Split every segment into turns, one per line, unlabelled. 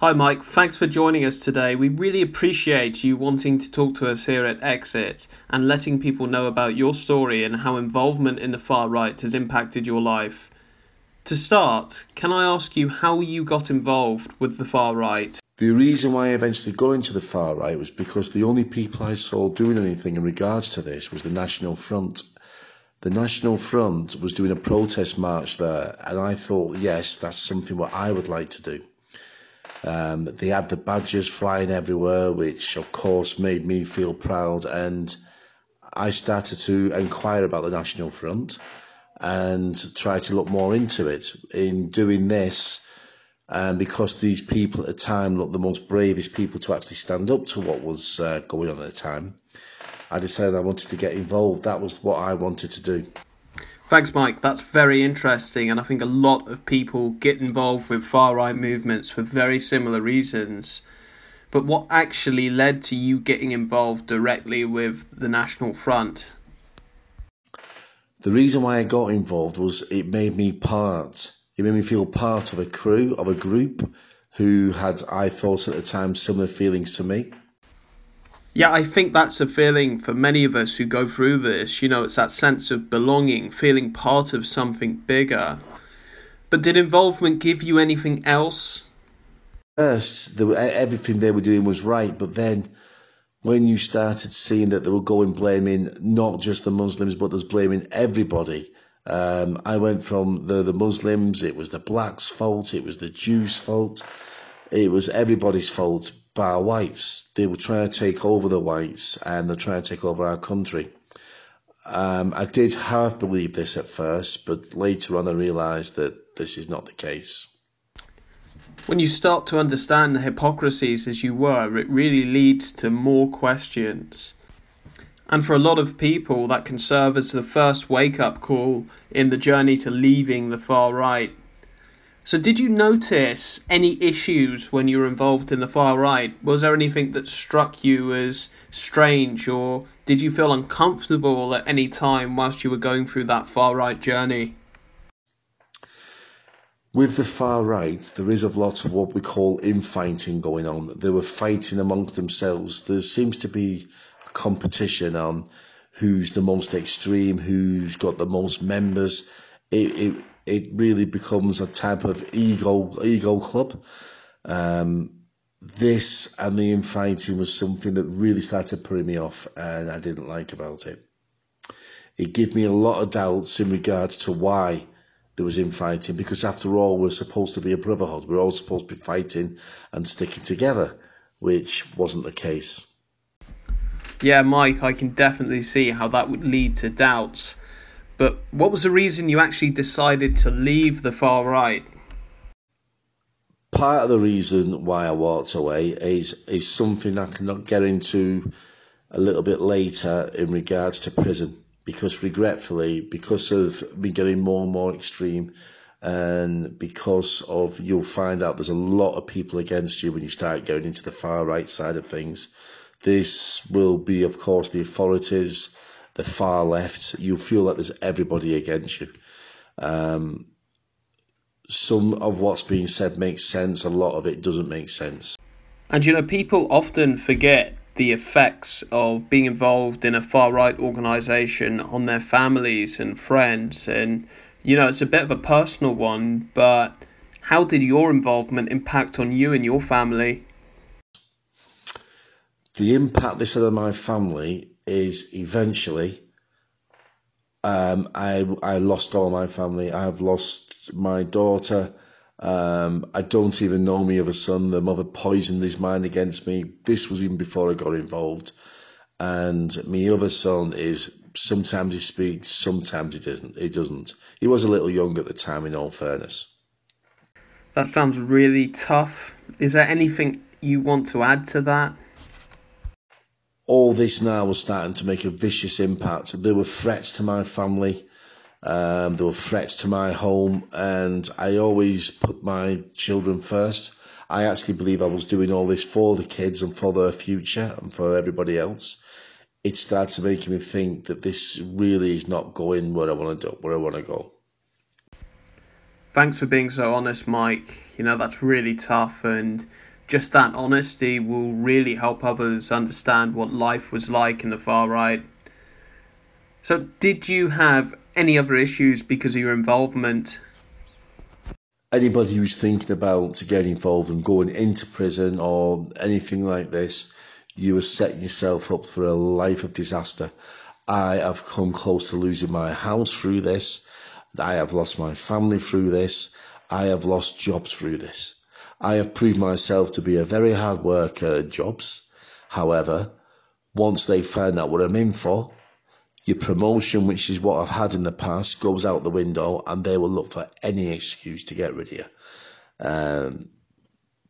Hi, Mike. Thanks for joining us today. We really appreciate you wanting to talk to us here at Exit and letting people know about your story and how involvement in the far right has impacted your life. To start, can I ask you how you got involved with the far right?
The reason why I eventually got into the far right was because the only people I saw doing anything in regards to this was the National Front. The National Front was doing a protest march there, and I thought, yes, that's something what I would like to do. Um, they had the badges flying everywhere, which of course made me feel proud. And I started to inquire about the National Front and try to look more into it. In doing this, um, because these people at the time looked the most bravest people to actually stand up to what was uh, going on at the time, I decided I wanted to get involved. That was what I wanted to do.
Thanks, Mike. That's very interesting, and I think a lot of people get involved with far right movements for very similar reasons. But what actually led to you getting involved directly with the National Front?
The reason why I got involved was it made me part, it made me feel part of a crew, of a group who had, I thought at the time, similar feelings to me.
Yeah, I think that's a feeling for many of us who go through this. You know, it's that sense of belonging, feeling part of something bigger. But did involvement give you anything else?
First, the, everything they were doing was right, but then when you started seeing that they were going blaming not just the Muslims, but there's blaming everybody. Um, I went from the the Muslims, it was the blacks' fault, it was the Jews' fault, it was everybody's fault bar whites. They were trying to take over the whites and they're trying to take over our country. Um, I did half believe this at first, but later on I realised that this is not the case.
When you start to understand the hypocrisies as you were, it really leads to more questions. And for a lot of people, that can serve as the first wake up call in the journey to leaving the far right. So, did you notice any issues when you were involved in the far right? Was there anything that struck you as strange, or did you feel uncomfortable at any time whilst you were going through that far right journey?
With the far right, there is a lot of what we call infighting going on. They were fighting amongst themselves. There seems to be competition on who's the most extreme, who's got the most members. It, it it really becomes a type of ego ego club. Um, this and the infighting was something that really started putting me off, and I didn't like about it. It gave me a lot of doubts in regards to why there was infighting, because after all, we're supposed to be a brotherhood. We're all supposed to be fighting and sticking together, which wasn't the case.
Yeah, Mike, I can definitely see how that would lead to doubts. But what was the reason you actually decided to leave the far right?
Part of the reason why I walked away is is something I cannot get into a little bit later in regards to prison because regretfully because of me getting more and more extreme and because of you'll find out there's a lot of people against you when you start going into the far right side of things this will be of course the authorities the far left, you feel that there's everybody against you. Um, some of what's being said makes sense, a lot of it doesn't make sense.
And you know, people often forget the effects of being involved in a far right organisation on their families and friends. And, you know, it's a bit of a personal one, but how did your involvement impact on you and your family?
The impact this had on my family is eventually um, I I lost all my family. I've lost my daughter. Um, I don't even know me of a son. The mother poisoned his mind against me. This was even before I got involved. And my other son is sometimes he speaks, sometimes he doesn't. He doesn't. He was a little young at the time, in all fairness.
That sounds really tough. Is there anything you want to add to that?
All this now was starting to make a vicious impact. There were threats to my family, um, there were threats to my home, and I always put my children first. I actually believe I was doing all this for the kids and for their future and for everybody else. It started making me think that this really is not going where I want to do, where I want to go.
Thanks for being so honest, Mike. You know, that's really tough, and just that honesty will really help others understand what life was like in the far right. So, did you have any other issues because of your involvement?
Anybody who's thinking about getting involved and going into prison or anything like this, you are setting yourself up for a life of disaster. I have come close to losing my house through this. I have lost my family through this. I have lost jobs through this. I have proved myself to be a very hard worker at jobs. However, once they find out what I'm in for, your promotion, which is what I've had in the past, goes out the window and they will look for any excuse to get rid of you. Um,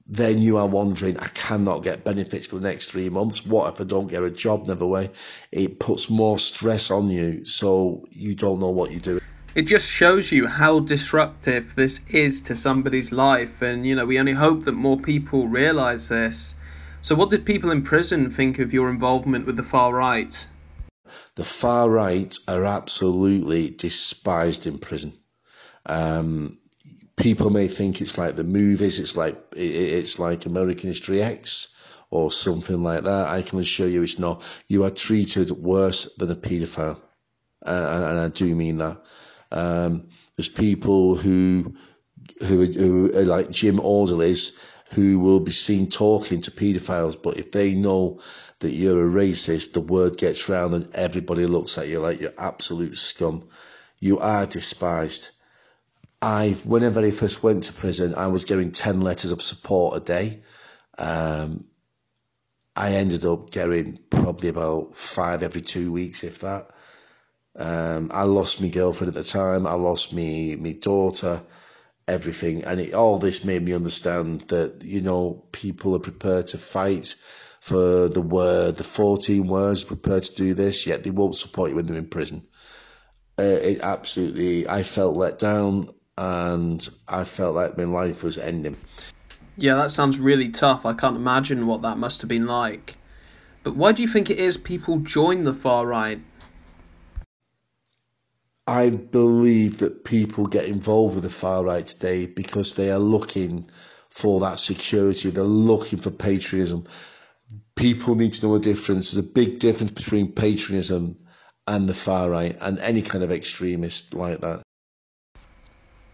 then you are wondering, I cannot get benefits for the next three months. What if I don't get a job? Never way. It puts more stress on you, so you don't know what you're doing.
It just shows you how disruptive this is to somebody's life, and you know, we only hope that more people realize this. So, what did people in prison think of your involvement with the far right?
The far right are absolutely despised in prison. Um, people may think it's like the movies, it's like it's like American History X or something like that. I can assure you it's not. You are treated worse than a paedophile, and, and I do mean that. Um, there's people who who who are like gym orderlies who will be seen talking to paedophiles, but if they know that you're a racist, the word gets round and everybody looks at you like you're absolute scum. You are despised. I, whenever I first went to prison, I was getting 10 letters of support a day. Um, I ended up getting probably about five every two weeks, if that. Um, I lost my girlfriend at the time. I lost me my daughter, everything, and it, all this made me understand that you know people are prepared to fight for the word, the 14 words, prepared to do this, yet they won't support you when they're in prison. Uh, it absolutely, I felt let down and I felt like my life was ending.
Yeah, that sounds really tough. I can't imagine what that must have been like. But why do you think it is people join the far right?
I believe that people get involved with the far right today because they are looking for that security. They're looking for patriotism. People need to know a difference. There's a big difference between patriotism and the far right and any kind of extremist like that.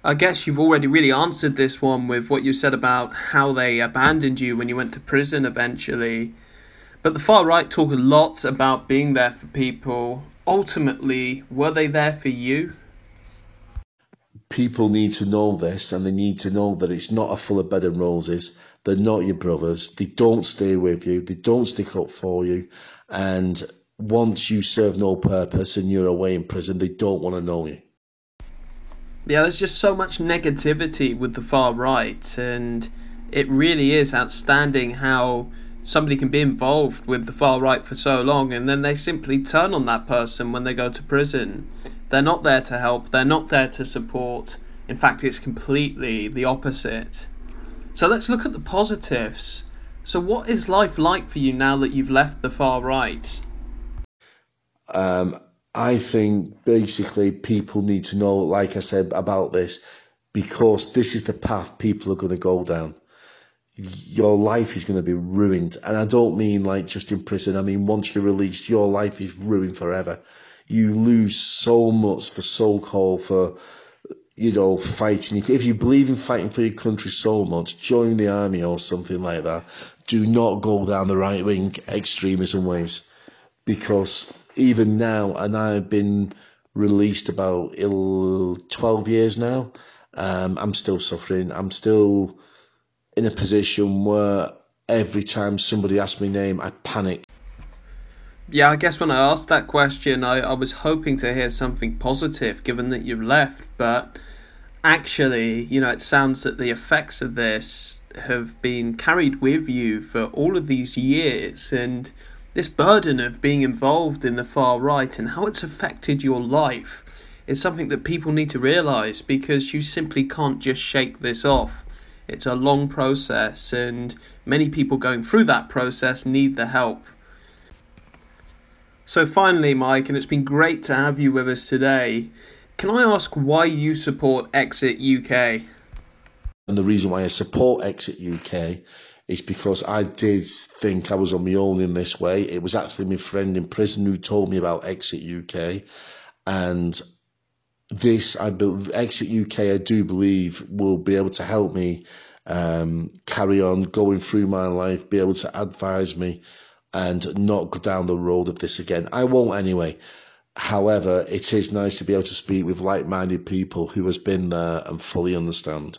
I guess you've already really answered this one with what you said about how they abandoned you when you went to prison eventually. But the far right talk a lot about being there for people. Ultimately, were they there for you?
People need to know this and they need to know that it's not a full of bed and roses. They're not your brothers. They don't stay with you. They don't stick up for you. And once you serve no purpose and you're away in prison, they don't want to know you
yeah, there's just so much negativity with the far right, and it really is outstanding how somebody can be involved with the far right for so long and then they simply turn on that person when they go to prison. They're not there to help, they're not there to support. In fact, it's completely the opposite. So let's look at the positives. So, what is life like for you now that you've left the far right?
Um, I think basically people need to know, like I said, about this because this is the path people are going to go down. Your life is going to be ruined. And I don't mean like just in prison. I mean, once you're released, your life is ruined forever. You lose so much for so called for, you know, fighting. If you believe in fighting for your country so much, join the army or something like that. Do not go down the right wing extremism ways because even now, and I've been released about 12 years now, um, I'm still suffering. I'm still in a position where every time somebody asked me name, I panic.
Yeah, I guess when I asked that question, I, I was hoping to hear something positive given that you've left, but actually, you know, it sounds that the effects of this have been carried with you for all of these years, and this burden of being involved in the far right and how it's affected your life is something that people need to realize because you simply can't just shake this off. It's a long process, and many people going through that process need the help. So, finally, Mike, and it's been great to have you with us today. Can I ask why you support Exit UK?
And the reason why I support Exit UK is because I did think I was on my own in this way. It was actually my friend in prison who told me about Exit UK, and this I believe Exit UK I do believe will be able to help me um, carry on going through my life, be able to advise me, and not go down the road of this again. I won't anyway. However, it is nice to be able to speak with like-minded people who has been there and fully understand.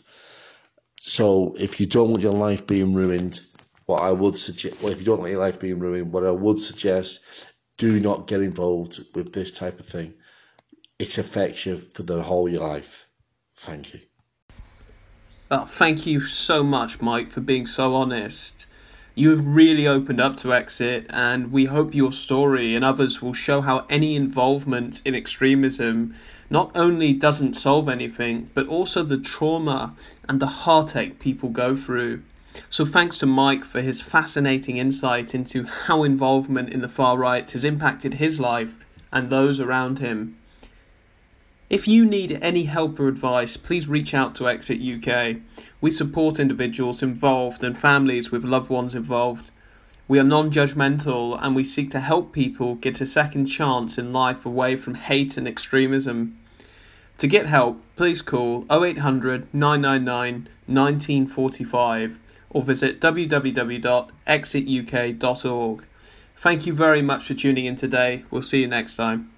So, if you don't want your life being ruined, what I would suggest, well, if you don't want your life being ruined, what I would suggest, do not get involved with this type of thing. It affects you for the whole of your life. Thank you.
Oh, thank you so much, Mike, for being so honest. You have really opened up to Exit, and we hope your story and others will show how any involvement in extremism not only doesn't solve anything, but also the trauma and the heartache people go through. So, thanks to Mike for his fascinating insight into how involvement in the far right has impacted his life and those around him. If you need any help or advice, please reach out to Exit UK. We support individuals involved and families with loved ones involved. We are non judgmental and we seek to help people get a second chance in life away from hate and extremism. To get help, please call 0800 999 1945 or visit www.exituk.org. Thank you very much for tuning in today. We'll see you next time.